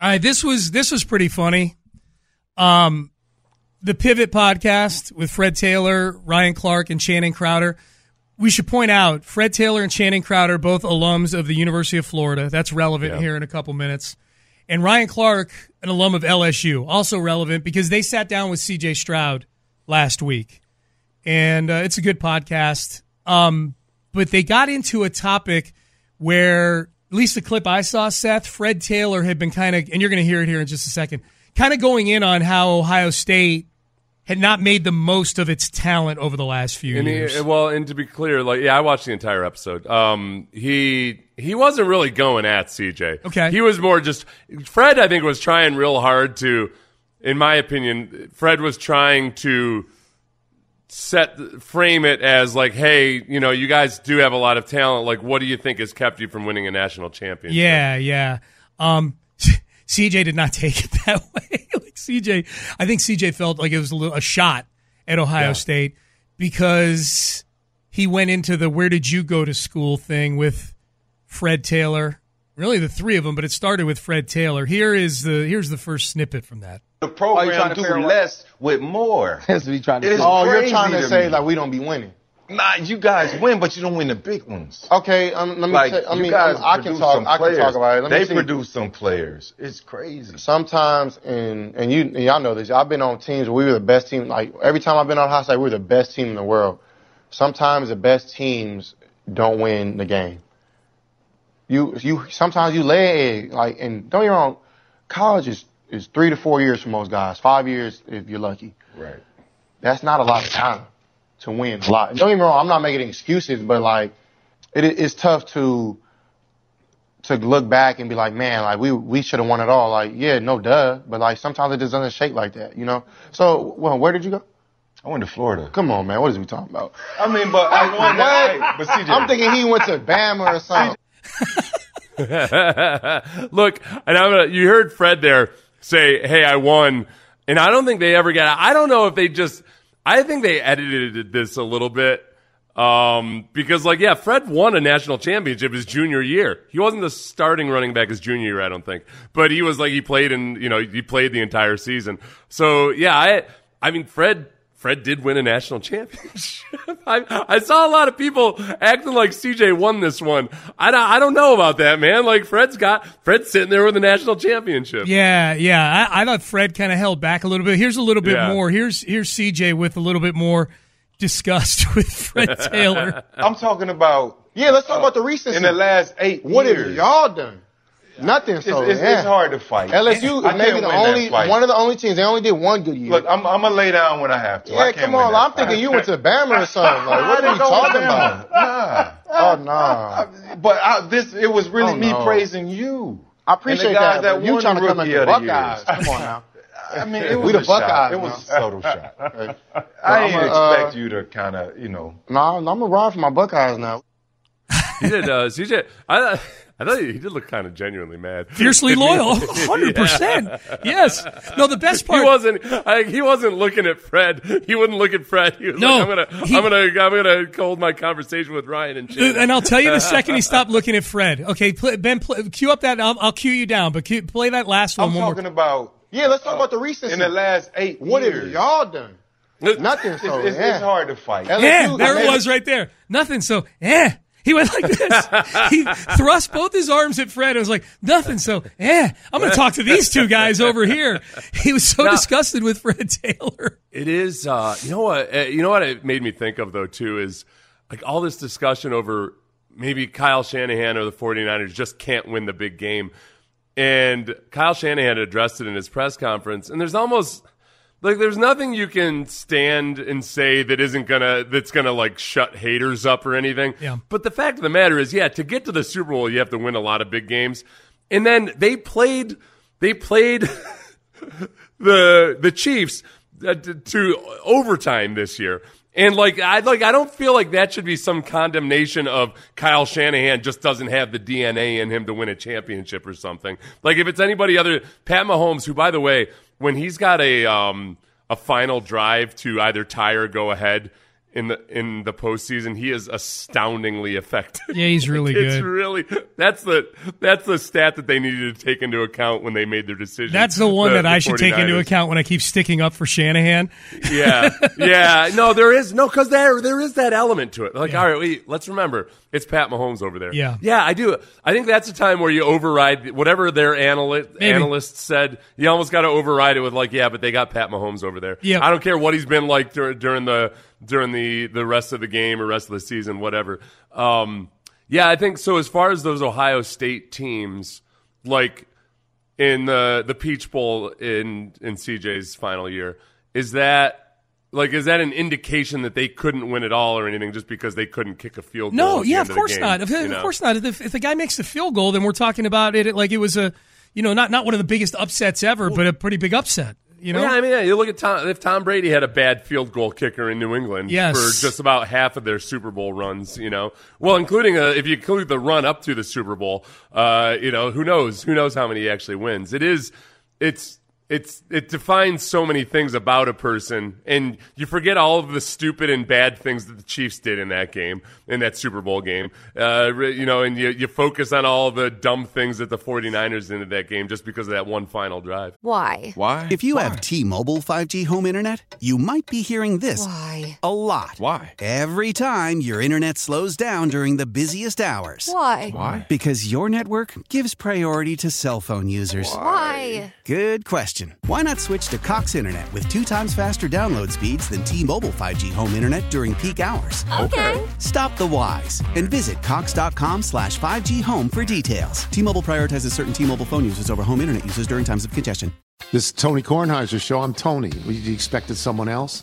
All right, this was this was pretty funny. Um, the Pivot podcast with Fred Taylor, Ryan Clark, and Channing Crowder. We should point out Fred Taylor and Channing Crowder, both alums of the University of Florida. That's relevant here in a couple minutes. And Ryan Clark, an alum of LSU, also relevant because they sat down with CJ Stroud last week, and uh, it's a good podcast. Um, but they got into a topic where, at least the clip I saw, Seth, Fred Taylor had been kind of, and you're going to hear it here in just a second, kind of going in on how Ohio State had not made the most of its talent over the last few And years. he, well, and to be clear, like yeah, I watched the entire episode. Um, he he wasn't really going at CJ. Okay. he was more just Fred. I think was trying real hard to, in my opinion, Fred was trying to set frame it as like, hey, you know, you guys do have a lot of talent. Like, what do you think has kept you from winning a national championship? Yeah, yeah. Um, CJ did not take it that way. like CJ, I think CJ felt like it was a, little, a shot at Ohio State because he went into the "Where did you go to school?" thing with Fred Taylor. Really, the three of them, but it started with Fred Taylor. Here is the here's the first snippet from that. The Oh, you program trying to do figure out- less with more. That's what he trying to It's say. Oh, you're trying to, to say me. like we don't be winning. Nah, you guys win, but you don't win the big ones. Okay, um, let me. Like say, I you mean, guys I can talk. some I can talk about it. Let me they see. produce some players. It's crazy. Sometimes, and and you and y'all know this. I've been on teams where we were the best team. Like every time I've been on a high side, we were the best team in the world. Sometimes the best teams don't win the game. You you sometimes you lay an egg. Like and don't get me wrong, college is is three to four years for most guys. Five years if you're lucky. Right. that's not a lot of time to win a lot. Don't get me wrong, I'm not making excuses, but like it, it's tough to to look back and be like, man, like we we should have won it all. Like, yeah, no duh, but like sometimes it just doesn't shake like that, you know. So, well, where did you go? I went to Florida. Come on, man, what is we talking about? I mean, but I won What? that. But CJ, I'm thinking he went to Bama or something. Look, and I'm gonna. You heard Fred there say, "Hey, I won," and I don't think they ever got. I don't know if they just. I think they edited this a little bit um, because, like, yeah, Fred won a national championship his junior year. He wasn't the starting running back his junior year, I don't think, but he was like he played in. You know, he played the entire season. So yeah, I. I mean, Fred. Fred did win a national championship. I, I saw a lot of people acting like CJ won this one. I don't, I don't know about that, man. Like Fred's got Fred's sitting there with a national championship. Yeah, yeah. I, I thought Fred kind of held back a little bit. Here's a little bit Yeah. more. Here's here's CJ with a little bit more disgust with Fred Taylor. I'm talking about Yeah, let's talk about the recent in the last eight what years. have y'all done? Nothing. It's, So it's, yeah. it's hard to fight. LSU I is maybe the only one of the only teams. They only did one good year. Look, I'm, I'm gonna lay down when I have to. I yeah, can't come on. I'm thinking you went to Bama or something. Like, what are you didn't go to talking about? Nah. Oh no. But I, this, it was really Oh, me no. praising you. I appreciate And the guys that. that you trying to come at the Buckeyes? Come on now. I mean, it was We the a shot. Buckeyes It was a subtle shot. I I'm didn't a, uh, expect you to kind of, you know. No, I'm gonna ride for my Buckeyes now. He did. Uh, CJ, I, I thought he did look kind of genuinely mad. Fiercely loyal, hundred percent. Yes. No, the best part. He part. wasn't. I, he wasn't looking at Fred. He wouldn't look at Fred. He was No, like, I'm gonna, he- I'm gonna, I'm gonna hold my conversation with Ryan and Channing. And I'll tell you the second he stopped looking at Fred. Okay, play, Ben, play, cue up that. I'll, I'll cue you down, but cue, play that last one I'm one more. talking about Yeah, let's talk about the recency. in the last eight what have years. y'all done? Nothing. So it's, yeah. it's hard to fight. LSU Yeah, there it was right there. Nothing. So, yeah. He went like this. he thrust both his arms at Fred and was like, nothing. So, eh, I'm going to talk to these two guys over here. He was so Now- disgusted with Fred Taylor. It is. Uh, you know what? Uh, you know what it made me think of though too is like all this discussion over maybe Kyle Shanahan or the 49ers just can't win the big game. And Kyle Shanahan addressed it in his press conference, and there's almost like there's nothing you can stand and say that isn't gonna that's gonna like shut haters up or anything. Yeah. But the fact of the matter is, yeah, to get to the Super Bowl, you have to win a lot of big games. And then they played they played the the Chiefs uh, to, to overtime this year. And like I like I don't feel like that should be some condemnation of Kyle Shanahan just doesn't have the DNA in him to win a championship or something. Like if it's anybody other Pat Mahomes, who by the way, when he's got a um a final drive to either tie or go ahead in the in the postseason, he is astoundingly effective. Yeah, he's really it's good. really that's the that's the stat that they needed to take into account when they made their decision. That's the one that I should take into account when I keep sticking up for Shanahan. Yeah, yeah. No, there is no because there there is that element to it. Like, all right, wait, let's remember it's Pat Mahomes over there. Yeah. yeah. I do. I think that's a time where you override whatever their analyst Maybe. analysts said. You almost got to override it with like, yeah, but they got Pat Mahomes over there. Yeah, I don't care what he's been like dur- during the during the the rest of the game or rest of the season, whatever. Um, yeah, I think so. As far as those Ohio State teams, like in the the Peach Bowl in in CJ's final year. Is that like is that an indication that they couldn't win at all or anything just because they couldn't kick a field goal? No, at the yeah, end of the course game, not. Of, you of course not. If, if the guy makes the field goal, then we're talking about it like it was a, you know, not not one of the biggest upsets ever, but a pretty big upset. You know, Yeah, I mean, yeah, you look at Tom. If Tom Brady had a bad field goal kicker in New England Yes. for just about half of their Super Bowl runs, you know, well, including uh if you include the run up to the Super Bowl, uh, you know, who knows? Who knows how many he actually wins? It is, it's. It's it defines so many things about a person, and you forget all of the stupid and bad things that the Chiefs did in that game, in that Super Bowl game. Uh, you know, and you, you focus on all the dumb things that the 49ers did in that game just because of that one final drive. Why? Why? If you have T-Mobile 5G home internet, you might be hearing this Why? a lot. Why? Every time your internet slows down during the busiest hours. Why? Why? Because your network gives priority to cell phone users. Why? Good question. Why not switch to Cox Internet with two times faster download speeds than T-Mobile 5G home internet during peak hours? Okay. Stop the whys and visit cox.com slash 5G home for details. T-Mobile prioritizes certain T-Mobile phone users over home internet users during times of congestion. This is Tony Kornheiser show. I'm Tony. You expected someone else?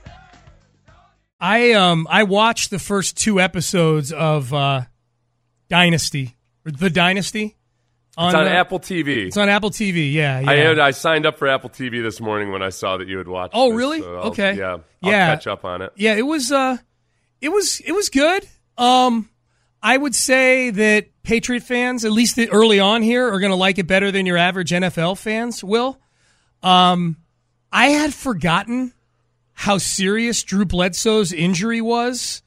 I um I watched the first two episodes of uh, Dynasty The Dynasty. It's on uh, Apple TV. It's on Apple TV. Yeah, yeah. I had, I signed up for Apple TV this morning when I saw that you had watched. It. Oh, this, really? so Okay. Yeah. I'll Yeah. catch up on it. yeah, it was uh it was it was good. Um I would say that Patriot fans, at least early on here, are going to like it better than your average NFL fans will. Um I had forgotten how serious Drew Bledsoe's injury was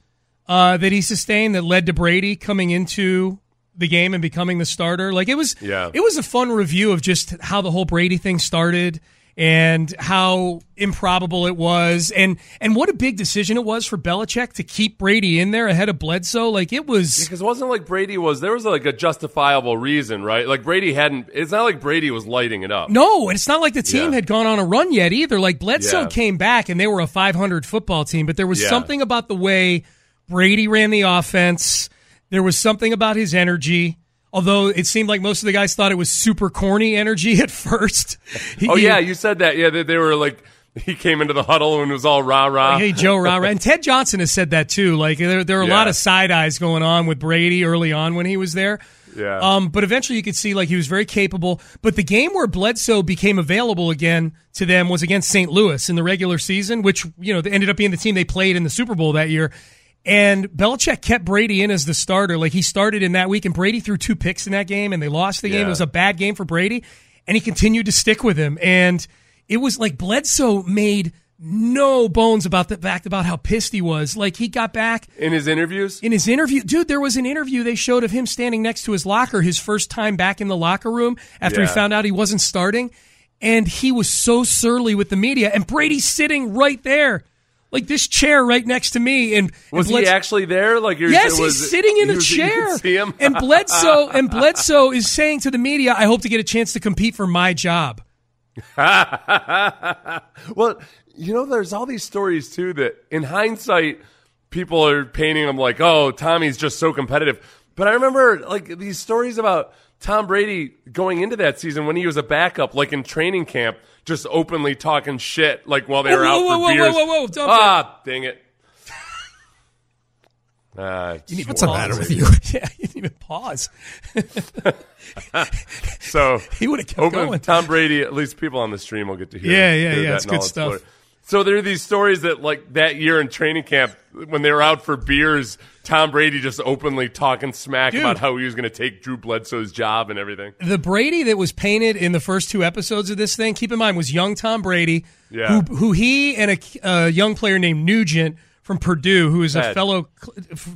uh, that he sustained that led to Brady coming into the game and becoming the starter. Like it was, Yeah. it was a fun review of just how the whole Brady thing started and how improbable it was, and and what a big decision it was for Belichick to keep Brady in there ahead of Bledsoe. Like it was, Because it wasn't like Brady was. There was like a justifiable reason, right? Like Brady hadn't. It's not like Brady was lighting it up. No, and it's not like the team Yeah. had gone on a run yet either. Like Bledsoe Yeah. came back and they were a 500 football team, but there was Yeah. something about the way Brady ran the offense. There was something about his energy. Although it seemed like most of the guys thought it was super corny energy at first. He- Oh yeah, you said that. Yeah, they, they were like he came into the huddle and was all rah rah. Hey Joe rah, rah. and Ted Johnson has said that too. Like there, there were a lot of side eyes going on with Brady early on when he was there. Yeah. Um, but eventually you could see like he was very capable. But the game where Bledsoe became available again to them was against St. Louis in the regular season, which you know ended up being the team they played in the Super Bowl that year. And Belichick kept Brady in as the starter. Like he started in that week, and Brady threw two picks in that game, and they lost the game. It was a bad game for Brady, and he continued to stick with him. And it was like Bledsoe made no bones about the fact about how pissed he was. Like he got back In his interviews, in his interview, dude, there was an interview they showed of him standing next to his locker, his first time back in the locker room after he found out he wasn't starting. And he was so surly with the media. And Brady's sitting right there, like this chair right next to me. And was and he actually there? Like, you're- Yes, was he's sitting in a was- you could chair. see him? and Bledsoe and Bledsoe is saying to the media, "I hope to get a chance to compete for my job." well, you know, there's all these stories too that, in hindsight, people are painting them like, "Oh, Tommy's just so competitive." But I remember like these stories about Tom Brady going into that season when he was a backup, like in training camp, just openly talking shit, like while they Whoa, were out whoa, for whoa, whoa, beers. whoa, whoa, whoa, don't- ah, dang it! Ah, What's the matter with you? yeah, you didn't even pause. So He would've kept open- going. Tom Brady, at least people on the stream will get to hear. Yeah, yeah, hear yeah, that it's good stuff. story. So there are these stories that, like that year in training camp, when they were out for beers, Tom Brady just openly talking smack Dude. about how he was going to take Drew Bledsoe's job and everything. the Brady that was painted in the first two episodes of this thing, keep in mind, was young Tom Brady, Yeah. who, who he and a, young player named Nugent from Purdue, who is a Ted. fellow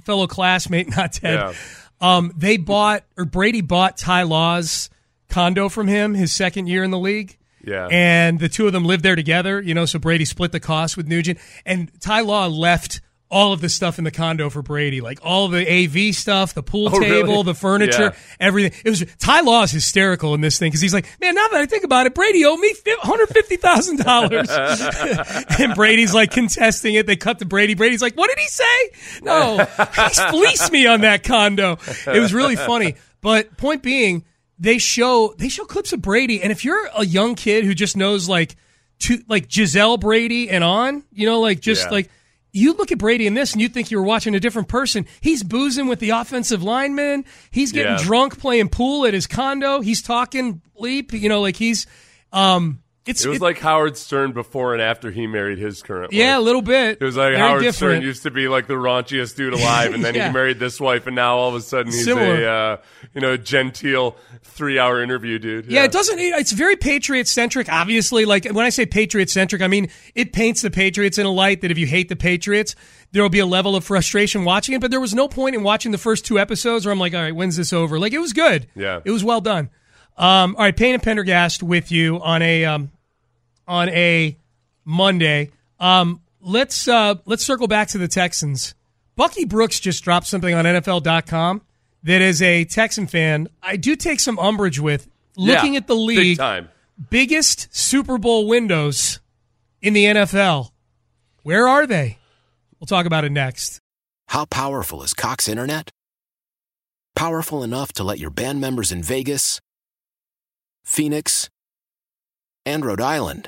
fellow classmate, not Ted. Yeah. Um, they bought or Brady bought Ty Law's condo from him his second year in the league. Yeah. And the two of them lived there together, you know, so Brady split the cost with Nugent. And Ty Law left all of the stuff in the condo for Brady, like all the AV stuff, the pool Oh, really? table, the furniture, Yeah. everything. It was Ty Law is hysterical in this thing because he's like, man, now that I think about it, Brady owed me one hundred fifty thousand dollars, and Brady's like contesting it. They cut to Brady. Brady's like, what did he say? No, he fleeced me on that condo. It was really funny. But point being, they show they show clips of Brady, and if you're a young kid who just knows like to like Gisele Brady and on, you know, like just Yeah. like you look at Brady in this and you think you were watching a different person. He's boozing with the offensive lineman. He's getting Yeah. drunk playing pool at his condo. He's talking bleep, you know, like he's um it's It was it- like Howard Stern before and after he married his current wife. yeah, a little bit. It was like Very Howard different. Stern used to be like the raunchiest dude alive, and then Yeah. he married this wife, and now all of a sudden he's Similar. a uh, you know genteel three hour interview dude. Yeah, it doesn't. it- It's very Patriot centric. Obviously, like when I say Patriot centric, I mean it paints the Patriots in a light that if you hate the Patriots, there will be a level of frustration watching it. But there was no point in watching the first two episodes where I'm like, all right, when's this over? Like it was good. Yeah. it was well done. Um, all right, Payne and Pendergast with you on a um, on a Monday. Um, let's uh, let's circle back to the Texans. Bucky Brooks just dropped something on NFL.com that, as a Texan fan, I do take some umbrage with. Looking Yeah, at the big league, time. biggest Super Bowl windows in the NFL. Where are they? We'll talk about it next. How powerful is Cox Internet? Powerful enough to let your band members in Vegas, Phoenix, and Rhode Island